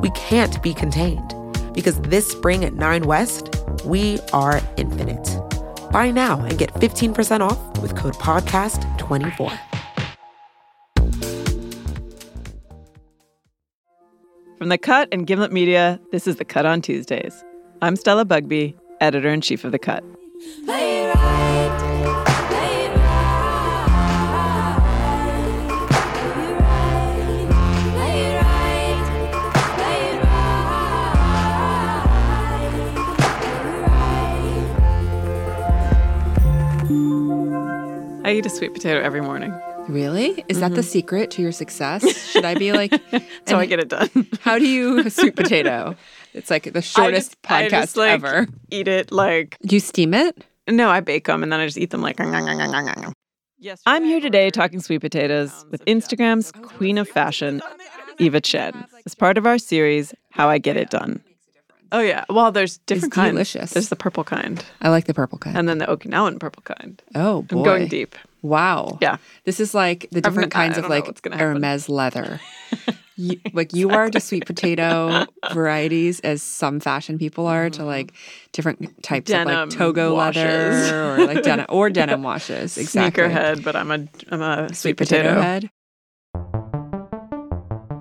we can't be contained because this spring at 9 West, we are infinite. Buy now and get 15% off with code PODCAST24. From The Cut and Gimlet Media, this is The Cut on Tuesdays. I'm Stella Bugbee, editor in chief of The Cut. I eat a sweet potato every morning. Really? Is mm-hmm. that the mm-hmm. secret to your success? Should I be like, so I get it done. how do you sweet potato? It's like the shortest just, podcast just, like, ever. Eat it like. Do you steam it? No, I bake them and then I just eat them like. Yes. I'm here today talking sweet potatoes with Instagram's queen of fashion, Eva Chen, as part of our series, How I Get It Done. Oh yeah. Well, there's different it's kinds. Delicious. There's the purple kind. I like the purple kind. And then the Okinawan purple kind. Oh boy. I'm going deep. Wow. Yeah. This is like the different kinds of like Hermes leather. you, like you are to sweet potato varieties as some fashion people are to mm-hmm. like different types denim of like togo washes. leather or like denim or denim washes. Exactly. Sneakerhead, but I'm a I'm a sweet, sweet potato. potato head.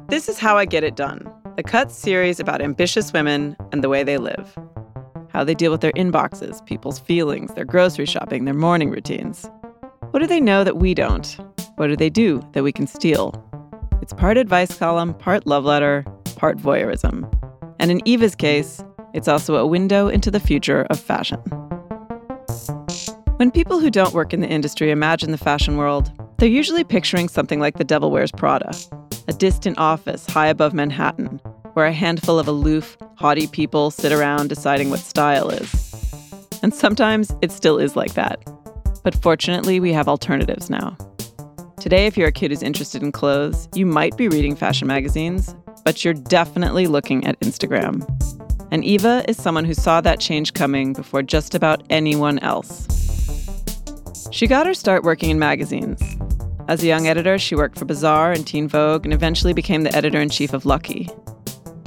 This is how I get it done the Cut series about ambitious women and the way they live. How they deal with their inboxes, people's feelings, their grocery shopping, their morning routines. What do they know that we don't? What do they do that we can steal? It's part advice column, part love letter, part voyeurism. And in Eva's case, it's also a window into the future of fashion. When people who don't work in the industry imagine the fashion world, they're usually picturing something like The Devil Wears Prada, a distant office high above Manhattan, where a handful of aloof, haughty people sit around deciding what style is. And sometimes it still is like that. But fortunately, we have alternatives now. Today, if you're a kid who's interested in clothes, you might be reading fashion magazines, but you're definitely looking at Instagram. And Eva is someone who saw that change coming before just about anyone else. She got her start working in magazines. As a young editor, she worked for Bazaar and Teen Vogue and eventually became the editor in chief of Lucky.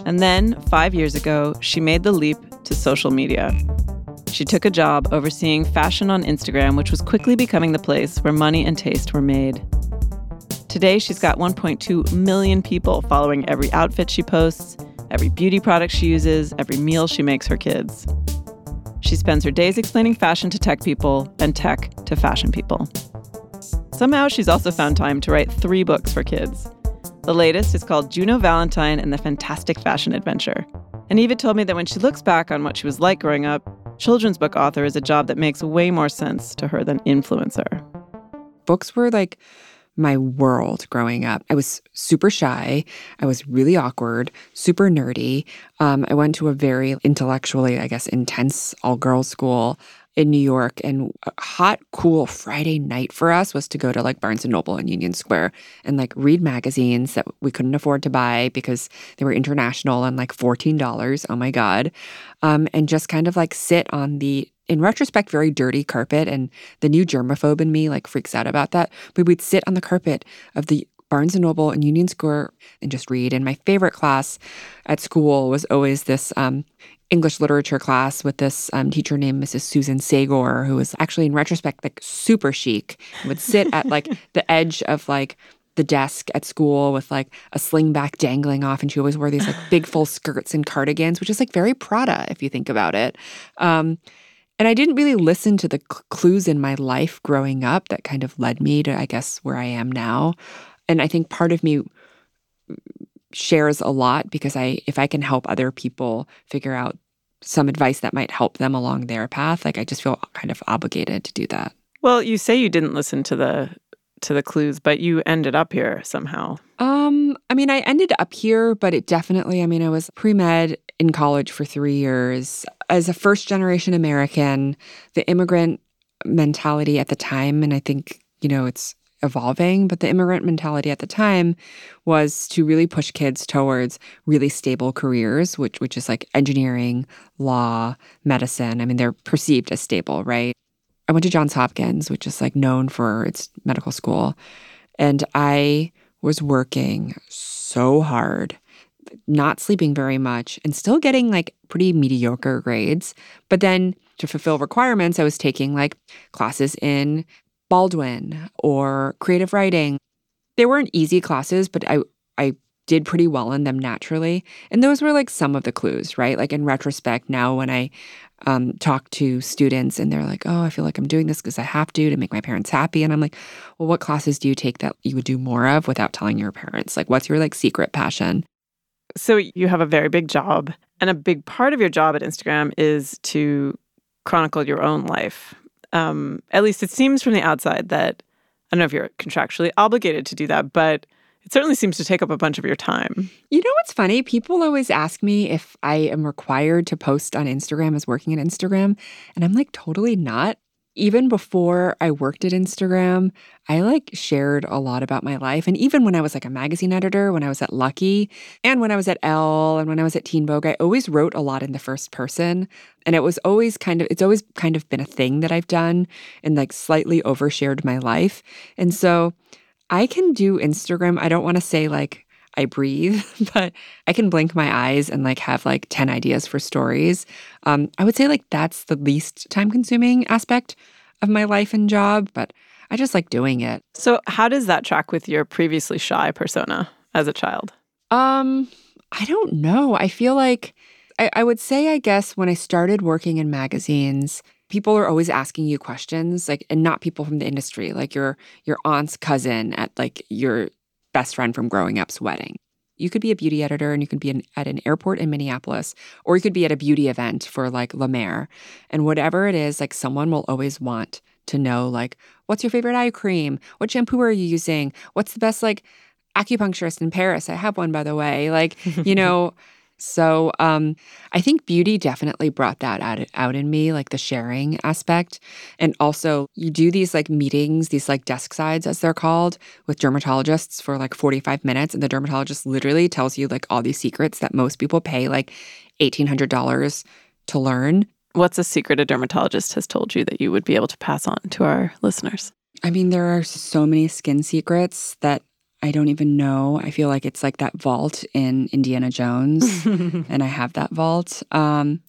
And then, five years ago, she made the leap to social media. She took a job overseeing fashion on Instagram, which was quickly becoming the place where money and taste were made. Today, she's got 1.2 million people following every outfit she posts, every beauty product she uses, every meal she makes her kids. She spends her days explaining fashion to tech people and tech to fashion people. Somehow, she's also found time to write three books for kids. The latest is called Juno Valentine and the Fantastic Fashion Adventure. And Eva told me that when she looks back on what she was like growing up, children's book author is a job that makes way more sense to her than influencer. Books were like my world growing up. I was super shy. I was really awkward, super nerdy. Um, I went to a very intellectually, I guess, intense all girls school in New York. And a hot, cool Friday night for us was to go to like Barnes and Noble in Union Square and like read magazines that we couldn't afford to buy because they were international and like $14. Oh my God. Um, and just kind of like sit on the in retrospect, very dirty carpet, and the new germaphobe in me like freaks out about that. But we'd sit on the carpet of the Barnes and Noble and Union Square and just read. And my favorite class at school was always this um, English literature class with this um, teacher named Mrs. Susan Sagor, who was actually in retrospect like super chic. Would sit at like the edge of like the desk at school with like a slingback dangling off, and she always wore these like big full skirts and cardigans, which is like very Prada if you think about it. Um, and I didn't really listen to the cl- clues in my life growing up that kind of led me to, I guess, where I am now. And I think part of me shares a lot because I if I can help other people figure out some advice that might help them along their path, like I just feel kind of obligated to do that. Well, you say you didn't listen to the to the clues, but you ended up here somehow. Um, I mean, I ended up here, but it definitely, I mean, I was pre-med in college for 3 years. As a first generation American, the immigrant mentality at the time and I think, you know, it's evolving, but the immigrant mentality at the time was to really push kids towards really stable careers, which which is like engineering, law, medicine. I mean, they're perceived as stable, right? I went to Johns Hopkins, which is like known for its medical school, and I was working so hard, not sleeping very much, and still getting like pretty mediocre grades. But then to fulfill requirements, I was taking like classes in Baldwin or creative writing. They weren't easy classes, but I I did pretty well in them naturally. And those were like some of the clues, right? Like in retrospect, now when I um, talk to students and they're like, oh, I feel like I'm doing this because I have to to make my parents happy. And I'm like, well, what classes do you take that you would do more of without telling your parents? Like, what's your like secret passion? So you have a very big job, and a big part of your job at Instagram is to chronicle your own life um, at least it seems from the outside that I don't know if you're contractually obligated to do that, but it certainly seems to take up a bunch of your time. You know what's funny? People always ask me if I am required to post on Instagram as working at Instagram, and I'm like totally not even before I worked at Instagram, I like shared a lot about my life. And even when I was like a magazine editor, when I was at Lucky, and when I was at Elle, and when I was at Teen Vogue, I always wrote a lot in the first person. And it was always kind of, it's always kind of been a thing that I've done and like slightly overshared my life. And so I can do Instagram. I don't want to say like, I breathe, but I can blink my eyes and like have like 10 ideas for stories. Um, I would say like that's the least time consuming aspect of my life and job, but I just like doing it. So, how does that track with your previously shy persona as a child? Um, I don't know. I feel like I, I would say, I guess, when I started working in magazines, people are always asking you questions, like, and not people from the industry, like your your aunt's cousin at like your best friend from growing up's wedding. You could be a beauty editor and you could be an, at an airport in Minneapolis, or you could be at a beauty event for like La Mer. And whatever it is, like someone will always want to know, like, what's your favorite eye cream? What shampoo are you using? What's the best, like, acupuncturist in Paris? I have one, by the way. Like, you know, so um, I think beauty definitely brought that out, out in me, like the sharing aspect. And also, you do these like meetings, these like desk sides, as they're called, with dermatologists for like 45 minutes. And the dermatologist literally tells you like all these secrets that most people pay like $1,800 to learn. What's a secret a dermatologist has told you that you would be able to pass on to our listeners? I mean, there are so many skin secrets that I don't even know. I feel like it's like that vault in Indiana Jones, and I have that vault. Um,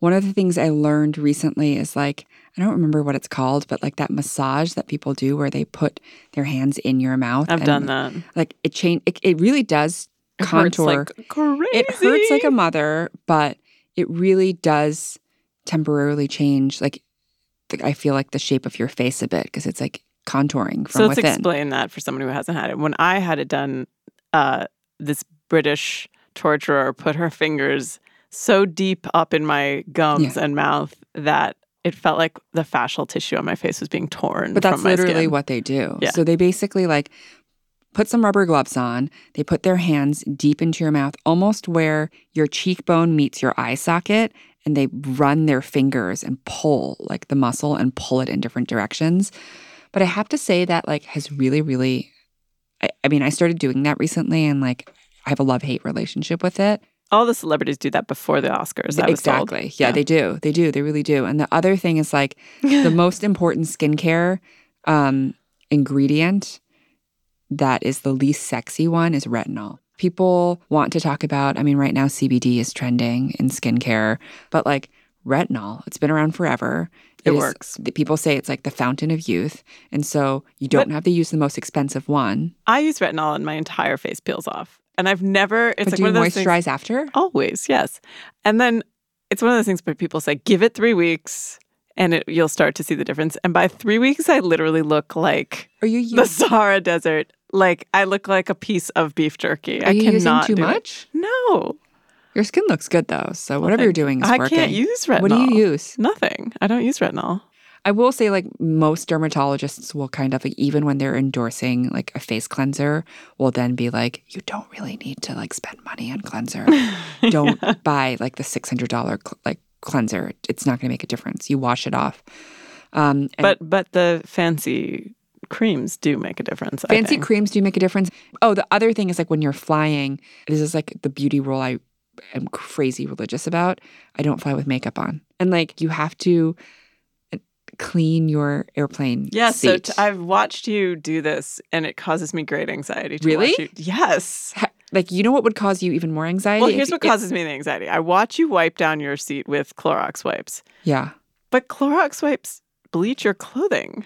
one of the things I learned recently is like, I don't remember what it's called, but like that massage that people do where they put their hands in your mouth. I've and, done that. Like it change. It, it really does It contour. hurts like crazy. it hurts like a mother, but it really does temporarily change. Like I feel like the shape of your face a bit because it's like contouring from so let's within. explain that for someone who hasn't had it. When I had it done, uh, this British torturer put her fingers so deep up in my gums and mouth that it felt like the fascial tissue on my face was being torn. But that's literally skin. what they do. Yeah. So they basically like put some rubber gloves on. They put their hands deep into your mouth, almost where your cheekbone meets your eye socket, and they run their fingers and pull like the muscle and pull it in different directions. But I have to say that like has really, really I, I mean, I started doing that recently and like I have a love hate relationship with it. All the celebrities do that before the Oscars. I was told. exactly. Yeah, they do. They do. They really do. And the other thing is like the most important skincare um, ingredient that is the least sexy one is retinol. People want to talk about, I mean, right now CBD is trending in skincare, but like retinol, it's been around forever. It is- works. the- People say it's like the fountain of youth. And so you don't But- have to use the most expensive one. I use retinol and my entire face peels off. And I've never, it's but like do one you of those things. moisturize after? Always, yes. And then it's one of those things where people say, give it three weeks and it, you'll start to see the difference. And by three weeks, I literally look like Are you, the Sahara Desert. Like I look like a piece of beef jerky. are I you using too do it. much? No, Your skin looks good though. So whatever you're doing is I working. I can't use retinol. What do you use? Nothing. I don't use retinol. I will say, like, most dermatologists will kind of, like, even when they're endorsing like a face cleanser, will then be like, you don't really need to like spend money on cleanser. don't buy like the $600 cl- like cleanser. It's not going to make a difference. You wash it off. Um, and But but the fancy creams do make a difference. Fancy creams do make a difference. Oh, the other thing is like when you're flying, this is like the beauty rule I am crazy religious about. I don't fly with makeup on. And like you have to uh, clean your airplane Yes, so seat. t- I've watched you do this, and it causes me great anxiety. To Really? Yes. Ha- like you know what would cause you even more anxiety? Well, here's you- what causes me the anxiety. I watch you wipe down your seat with Clorox wipes, yeah, but Clorox wipes bleach your clothing,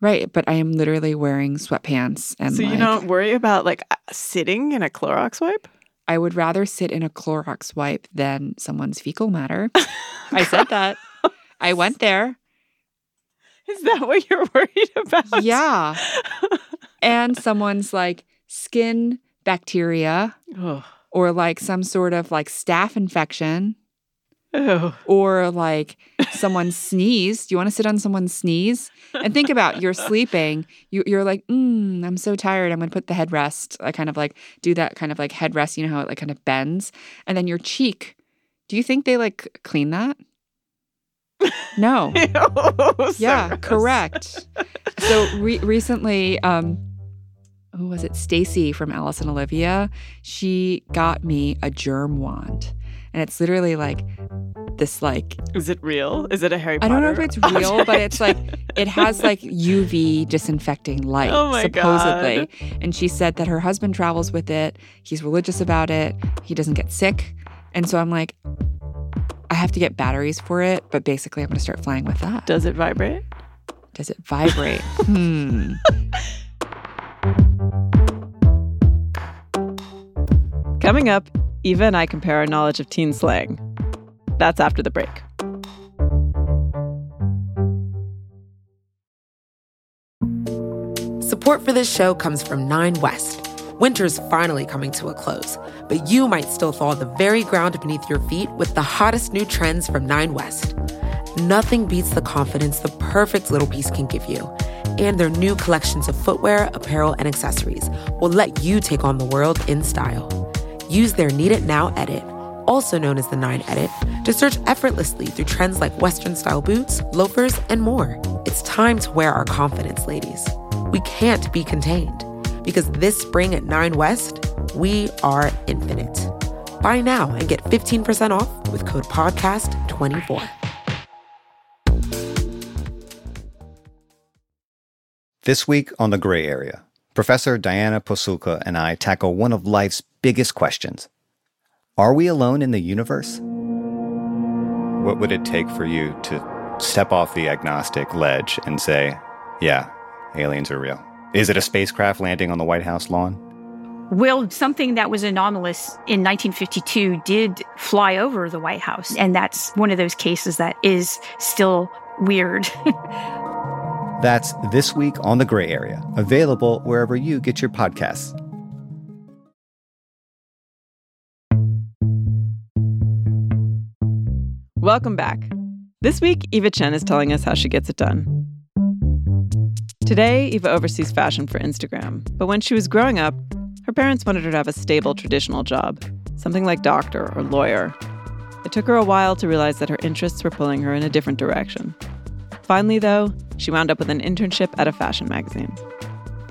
right. But I am literally wearing sweatpants, and so like, you don't worry about like uh, sitting in a Clorox wipe. I would rather sit in a Clorox wipe than someone's fecal matter. I said that. I went there. Is that what you're worried about? Yeah, and someone's like skin bacteria, Ugh. or like some sort of like staph infection, Ew. or like someone sneezed. You want to sit on someone's sneeze? And think about you're sleeping. You, you're like, mm, I'm so tired. I'm going to put the headrest. I kind of like do that kind of like headrest. You know how it like kind of bends, and then your cheek. Do you think they like clean that? No. Ew, yeah, correct. So re- recently, um, who was it? Stacey from Alice and Olivia. She got me a germ wand, and it's literally like this like Is it real? Is it a Harry Potter? I don't know if it's real, but it's like it has like UV disinfecting light, Oh my supposedly. And she said that her husband travels with it. He's religious about it. He doesn't get sick. And so I'm like, I have to get batteries for it, but basically I'm gonna start flying with that. Does it vibrate? Does it vibrate? hmm. Coming up, Eva and I compare our knowledge of teen slang. That's after the break. Support for this show comes from Nine West. Winter's finally coming to a close, but you might still thaw the very ground beneath your feet with the hottest new trends from Nine West. Nothing beats the confidence the perfect little piece can give you. And their new collections of footwear, apparel, and accessories will let you take on the world in style. Use their Need It Now edit, also known as the Nine Edit, to search effortlessly through trends like Western style boots, loafers, and more. It's time to wear our confidence, ladies. We can't be contained because this spring at Nine West, we are infinite. Buy now and get 15% off with code PODCAST24. This week on The Gray Area, Professor Diana Pasulka and I tackle one of life's biggest questions Are we alone in the universe? What would it take for you to step off the agnostic ledge and say, yeah, aliens are real? Is it a spacecraft landing on the White House lawn? Well, something that was anomalous in 1952 did fly over the White House. And that's one of those cases that is still weird. That's This Week on The Gray Area, available wherever you get your podcasts. Welcome back. This week, Eva Chen is telling us how she gets it done. Today, Eva oversees fashion for Instagram, but when she was growing up, her parents wanted her to have a stable traditional job, something like doctor or lawyer. It took her a while to realize that her interests were pulling her in a different direction. Finally, though, she wound up with an internship at a fashion magazine.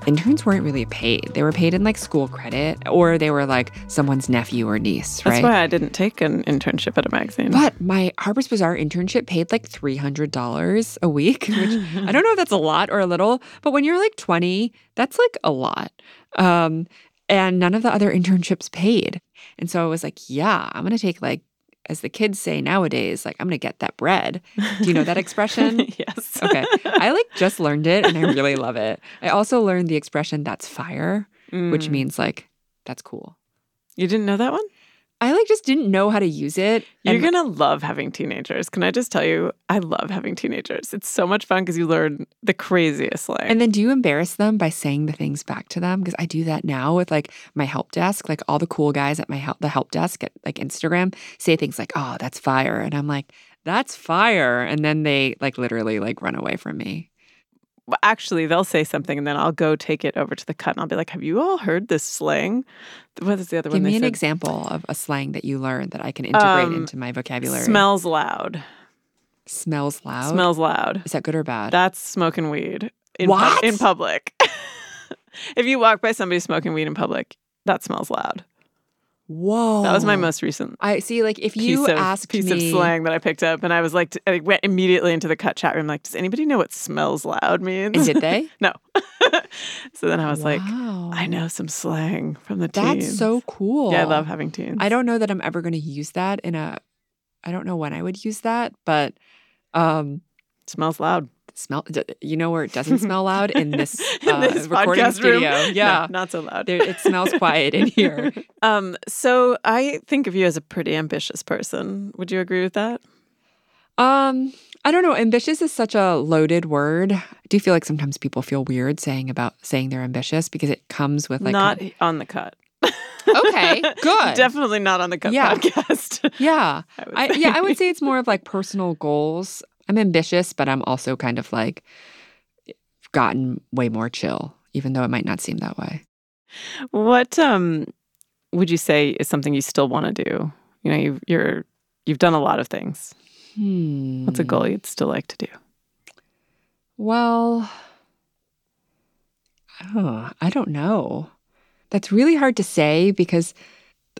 Interns weren't really paid. They were paid in like school credit or they were like someone's nephew or niece, right? That's why I didn't take an internship at a magazine. But my Harper's Bazaar internship paid like $300 a week, which I don't know if that's a lot or a little, but when you're like 20, that's like a lot. Um, and none of the other internships paid. And so I was like, yeah, I'm going to take like as the kids say nowadays, like I'm gonna get that bread. Do you know that expression? yes. okay. I like just learned it and I really love it. I also learned the expression that's fire, which Mm. means like that's cool. You didn't know that one? I like just didn't know how to use it. You're and- gonna love having teenagers. Can I just tell you? I love having teenagers. It's so much fun because you learn the craziest slang. And then do you embarrass them by saying the things back to them? Because I do that now with like my help desk. Like all the cool guys at my help the help desk at like Instagram say things like, "Oh, that's fire," and I'm like, "That's fire," and then they like literally like run away from me. Well, actually, they'll say something, and then I'll go take it over to the cut, and I'll be like, "Have you all heard this slang?" What is the other Give one? Give me an said? example of a slang that you learned that I can integrate Um, into my vocabulary. Smells loud. smells loud. Smells loud. Is that good or bad? That's smoking weed in What? in public. if you walk by somebody smoking weed in public, that smells loud. Whoa. That was my most recent I see. Like if piece you of asked piece me, of slang that I picked up, and I was like, I went immediately into the cut chat room. Like, does anybody know what "smells loud" means? and did they? no. so then I was like, I know some slang from the That's teens. so cool. Yeah, I love having teens. I don't know that I'm ever going to use that in a. I don't know when I would use that, but um, smells loud smell. You know where it doesn't smell loud in this, in uh, this recording podcast room. studio. No, Yeah, not so loud. there, it smells quiet in here. Um, so I think of you as a pretty ambitious person. Would you agree with that? Um, I don't know. Ambitious is such a loaded word. I do feel like sometimes people feel weird saying about saying they're ambitious because it comes with like not on the cut. Okay, good. Definitely not on the cut Yeah. podcast. Yeah. I I, yeah, I would say it's more of like personal goals. I'm ambitious, but I'm also kind of like gotten way more chill, even though it might not seem that way. What um would you say is something you still want to do? You know, you've you're you've done a lot of things. Hmm. What's a goal you'd still like to do? Well, oh, I don't know. That's really hard to say because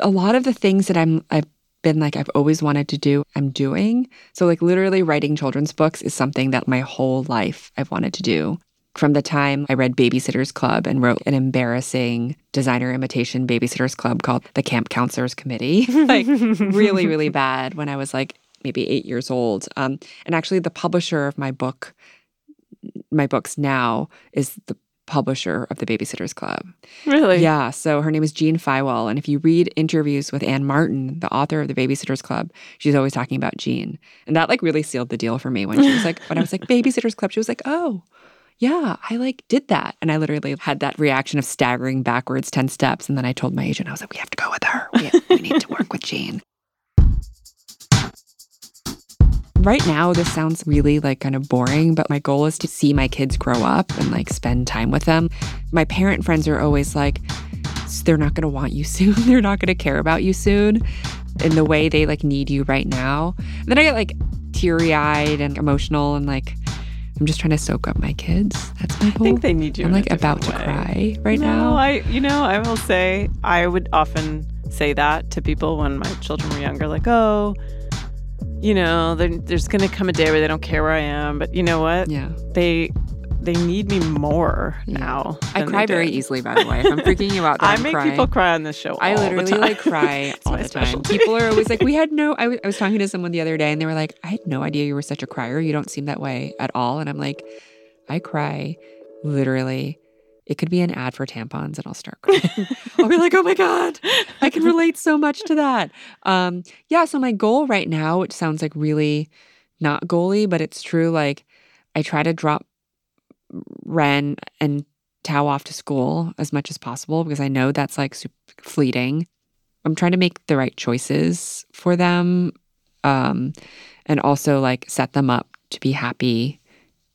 a lot of the things that I'm I've been like I've always wanted to do, I'm doing. So like literally writing children's books is something that my whole life I've wanted to do. From the time I read Babysitters Club and wrote an embarrassing designer imitation Babysitters Club called the Camp Counselors Committee, like really, really bad when I was like maybe eight years old. Um, and actually, the publisher of my book, my books now, is the publisher of the Babysitters Club. Really? Yeah. So her name is Jean Feiwel. And if you read interviews with Ann Martin, the author of the Babysitters Club, she's always talking about Jean. And that like really sealed the deal for me when she was like, when I was like, Babysitters Club, she was like, oh, yeah, I like did that. And I literally had that reaction of staggering backwards 10 steps. And then I told my agent, I was like, we have to go with her. We, we need to work with Jean. Right now, this sounds really like kind of boring, but my goal is to see my kids grow up and like spend time with them. My parent friends are always like, they're not going to want you soon. they're not going to care about you soon in the way they like need you right now. And then I get like teary eyed and emotional and like, I'm just trying to soak up my kids. That's my goal. I think they need you. I'm like about to way. cry right no, now. I you know, I will say I would often say that to people when my children were younger, like, oh, you know, there's gonna come a day where they don't care where I am, but you know what? yeah. They they need me more Yeah. now. I cry very easily, by the way. If I'm freaking you out, that I I'm make crying. people cry on this show. I literally like cry all the time. specialty. People are always like, "We had no." I, w- I was talking to someone the other day, and they were like, "I had no idea you were such a crier. You don't seem that way at all." And I'm like, "I cry, literally. It could be an ad for tampons, and I'll start crying. I'll be like, "Oh my god, I can relate so much to that." Um, yeah. So my goal right now, which sounds like really not goalie, but it's true. Like, I try to drop Ren and Tao off to school as much as possible because I know that's like fleeting. I'm trying to make the right choices for them um, and also like set them up to be happy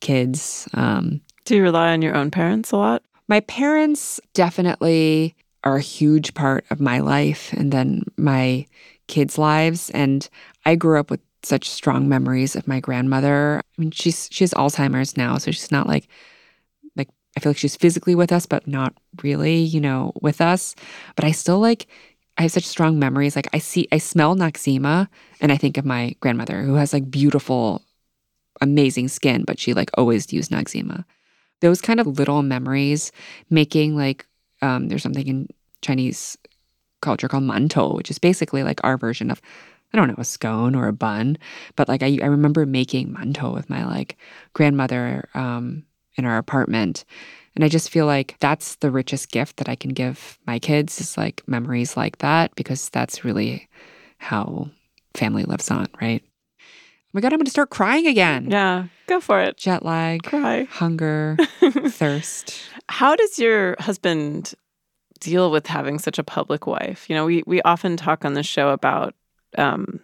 kids. Um, Do you rely on your own parents a lot? My parents definitely are a huge part of my life and then my kids' lives. And I grew up with such strong memories of my grandmother. I mean, she's she has Alzheimer's now, so she's not like like I feel like she's physically with us, but not really, you know, with us. But I still like, I have such strong memories. Like I see, I smell Noxzema and I think of my grandmother who has like beautiful, amazing skin, but she like always used Noxzema. Those kind of little memories making like, um, there's something in Chinese culture called mantou, which is basically like our version of I don't know, a scone or a bun. But like I, I remember making mantou with my like grandmother um, in our apartment. And I just feel like that's the richest gift that I can give my kids is like memories like that because that's really how family lives on, right? My God, I'm going to start crying again. Yeah, go for it. Jet lag, Cry. hunger, thirst. How does your husband deal with having such a public wife? You know, we, we often talk on the show about um,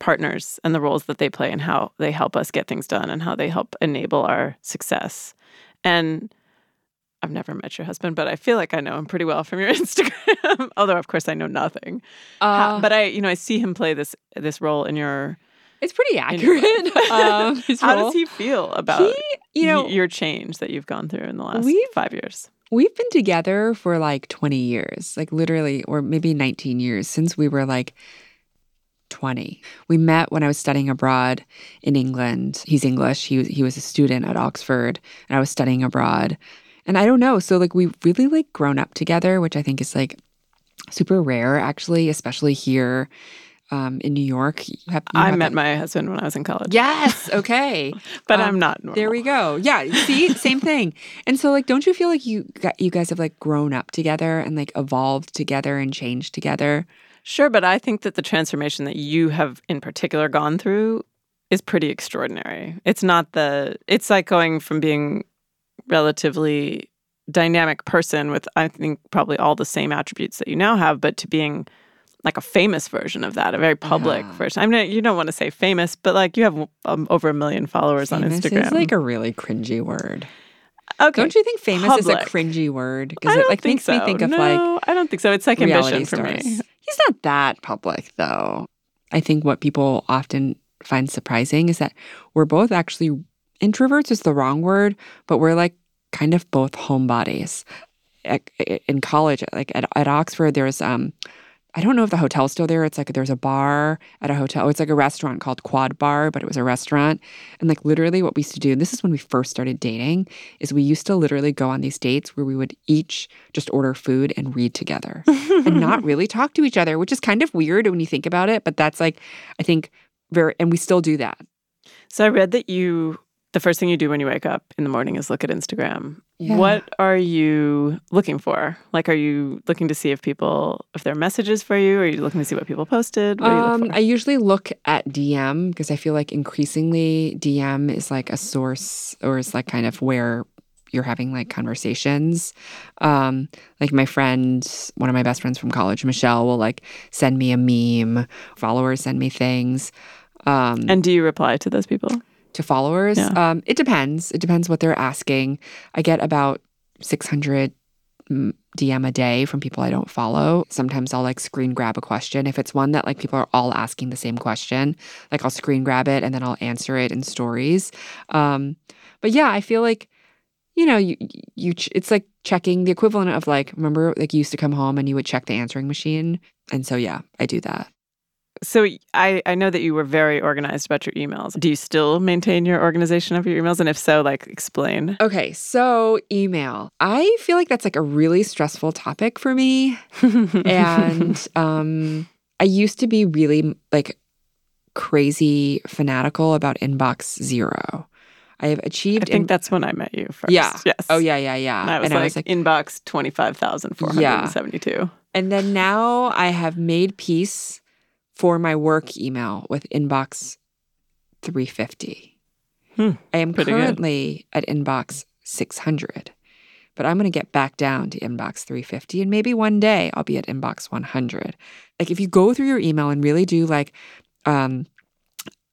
partners and the roles that they play and how they help us get things done and how they help enable our success. And I've never met your husband, but I feel like I know him pretty well from your Instagram. Although, of course, I know nothing. Uh, How- but I, you know, I see him play this this role in your. It's pretty accurate. um, How role. does he feel about He, you know, y- your change that you've gone through in the last five years? We've been together for like 20 years, like literally, or maybe 19 years since we were like 20. We met when I was studying abroad in England. He's English. He, he was a student at Oxford, and I was studying abroad. And I don't know. So, like, we've really like grown up together, which I think is like super rare, actually, especially here um, in New York. You have- you I met my husband when I was in college. Yes. Okay. but um, I'm not normal. There we go. Yeah. See, same thing. And so, like, don't you feel like you got, you guys have like grown up together and like evolved together and changed together? Sure, but I think that the transformation that you have in particular gone through is pretty extraordinary. It's not the it's like going from being relatively dynamic person with I think probably all the same attributes that you now have, but to being like a famous version of that, a very public Yeah. version. I mean, you don't want to say famous, but like you have um, over a million followers on Instagram. is like a really cringy word. okay, Don't you think famous is a cringy word? Because it don't like think makes me so. think of no, like I don't think so. It's like ambition for stars. me. He's not that public though. I think what people often find surprising is that we're both actually introverts is the wrong word, but we're like kind of both homebodies. In college, like at, at Oxford, there's um I don't know if the hotel's still there. It's like there's a bar at a hotel. It's like a restaurant called Quod Bar, but it was a restaurant. And like literally what we used to do, and this is when we first started dating, is we used to literally go on these dates where we would each just order food and read together and not really talk to each other, which is kind of weird when you think about it. But that's like, I think very, and we still do that. So I read that you the first thing you do when you wake up in the morning is look at Instagram. Yeah. What are you looking for? Like are you looking to see if people if there are messages for you? Are you looking to see what people posted? What Um. I usually look at DM because I feel like increasingly DM is like a source or is like kind of where you're having like conversations. Um, like my friend, one of my best friends from college, Michelle, will like send me a meme. Followers send me things. Um, and do you reply to those people? To followers, Yeah. um, it depends. It depends what they're asking. I get about 600 mm, DM a day from people I don't follow. Sometimes I'll like screen grab a question. If it's one that like people are all asking the same question, like I'll screen grab it and then I'll answer it in stories. Um, but yeah, I feel like you know, you you it's like checking the equivalent of like remember like you used to come home and you would check the answering machine. And so yeah, I do that. So I, I know that you were very organized about your emails. Do you still maintain your organization of your emails? And if so, like explain. Okay, so email. I feel like that's like a really stressful topic for me. and um I used to be really like crazy fanatical about inbox zero. I have achieved. I think in- that's when I met you first. Yeah. Yes. Oh yeah, yeah, yeah. And I was like, inbox twenty five thousand four hundred and seventy two. and then now I have made peace for my work email with inbox 350. Hmm, I am pretty good. currently at inbox 600, but I'm going to get back down to inbox 350 and maybe one day I'll be at inbox 100. Like if you go through your email and really do like um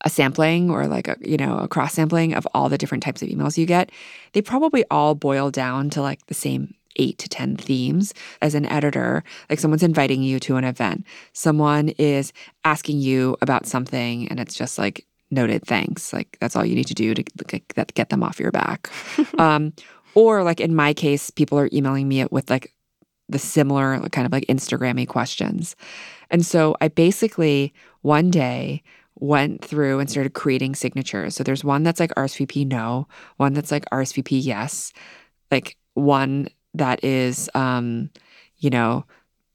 a sampling or like a you know a cross sampling of all the different types of emails you get, they probably all boil down to like the same eight to 10 themes as an editor. Like someone's inviting you to an event, someone is asking you about something, and it's just like, noted, thanks. Like that's all you need to do to like, get- them off your back. um, Or like in my case, people are emailing me with like the similar kind of like Instagrammy questions. And so I basically one day went through and started creating signatures. So there's one that's like RSVP no, one that's like RSVP yes, like one that is um, you know,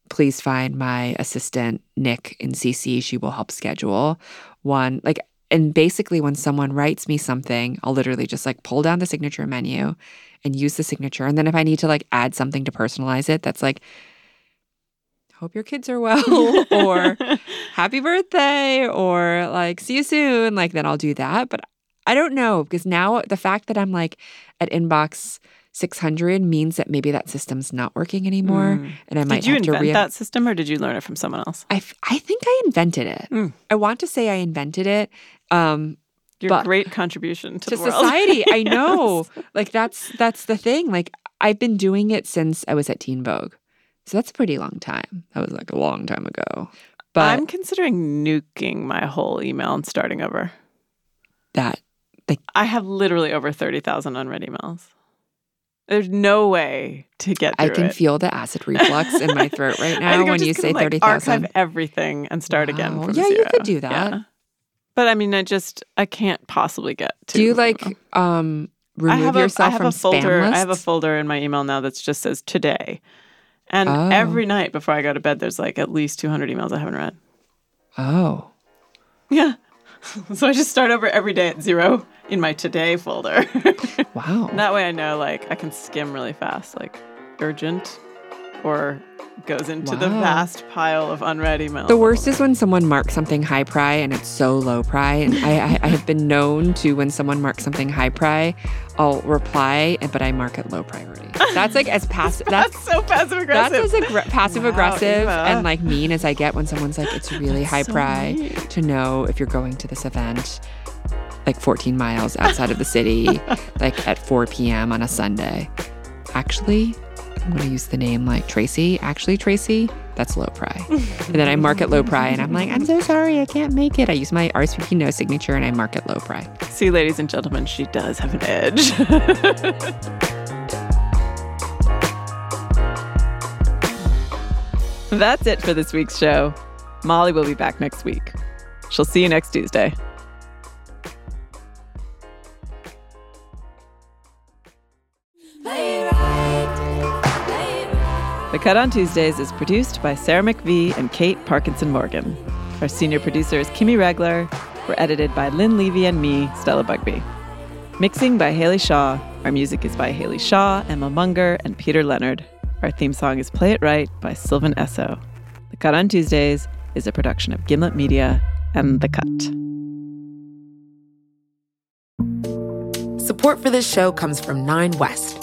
please find my assistant Nick in CC, she will help schedule. One like and basically when someone writes me something, I'll literally just like pull down the signature menu and use the signature. And then if I need to like add something to personalize it, that's like hope your kids are well or happy birthday or like see you soon like then I'll do that but I don't know because now the fact that I'm like at inbox 600 means that maybe that system's not working anymore Mm. and I might have to re- Did you invent re- that system or did you learn it from someone else? I, f- I think I invented it. Mm. I want to say I invented it. Um, Your great contribution to, to the world. society. I Yes. know. Like that's that's the thing. Like I've been doing it since I was at Teen Vogue. So that's a pretty long time. That was like a long time ago. But I'm considering nuking my whole email and starting over. that I have literally over 30,000 unread emails. There's no way to get through I can it. feel the acid reflux in my throat right now when you say like, thirty thousand. Archive everything and start again. Wow. From Yeah, you could do that. Yeah. But I mean, I just I can't possibly get to. Do you like um remove yourself I have from a folder. I have a folder in my email now that just says today, and Oh. every night before I go to bed, there's like at least 200 emails I haven't read. oh, Yeah. so I just start over every day at zero in my today folder. wow. that way I know like I can skim really fast, like urgent or goes into the Wow. vast pile of unread emails. The worst is when someone marks something high pry and it's so low pry. And I, I, I have been known to when someone marks something high pry, I'll reply, but I mark it low priority. That's like as passive. That's That's so passive aggressive. that's as aggr- passive Wow, aggressive Eva. and like mean as I get when someone's like, it's really high so pry mean. to know if you're going to this event like 14 miles outside of the city, like at 4 p.m. on a Sunday. Actually, I'm going to use the name like Tracy. Actually, Tracy, that's low pry. and then I mark it low pry and I'm like, I'm so sorry, I can't make it. I use my RSVP no signature and I mark it low pry. See, ladies and gentlemen, she does have an edge. That's it for this week's show. Molly will be back next week. She'll see you next Tuesday. Cut on Tuesdays is produced by Sarah McVie and Kate Parkinson Morgan. Our senior producer is Kimmy Regler. We're edited by Lynn Levy and me, Stella Bugbee. Mixing by Haley Shaw. Our music is by Haley Shaw, Emma Munger, and Peter Leonard. Our theme song is Play It Right by Sylvan Esso. The Cut on Tuesdays is a production of Gimlet Media and The Cut. Support for this show comes from Nine West.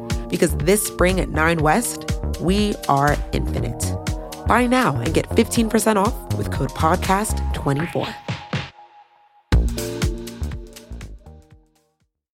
because this spring at Nine West, we are infinite. Buy now and get 15% off with code PODCAST24.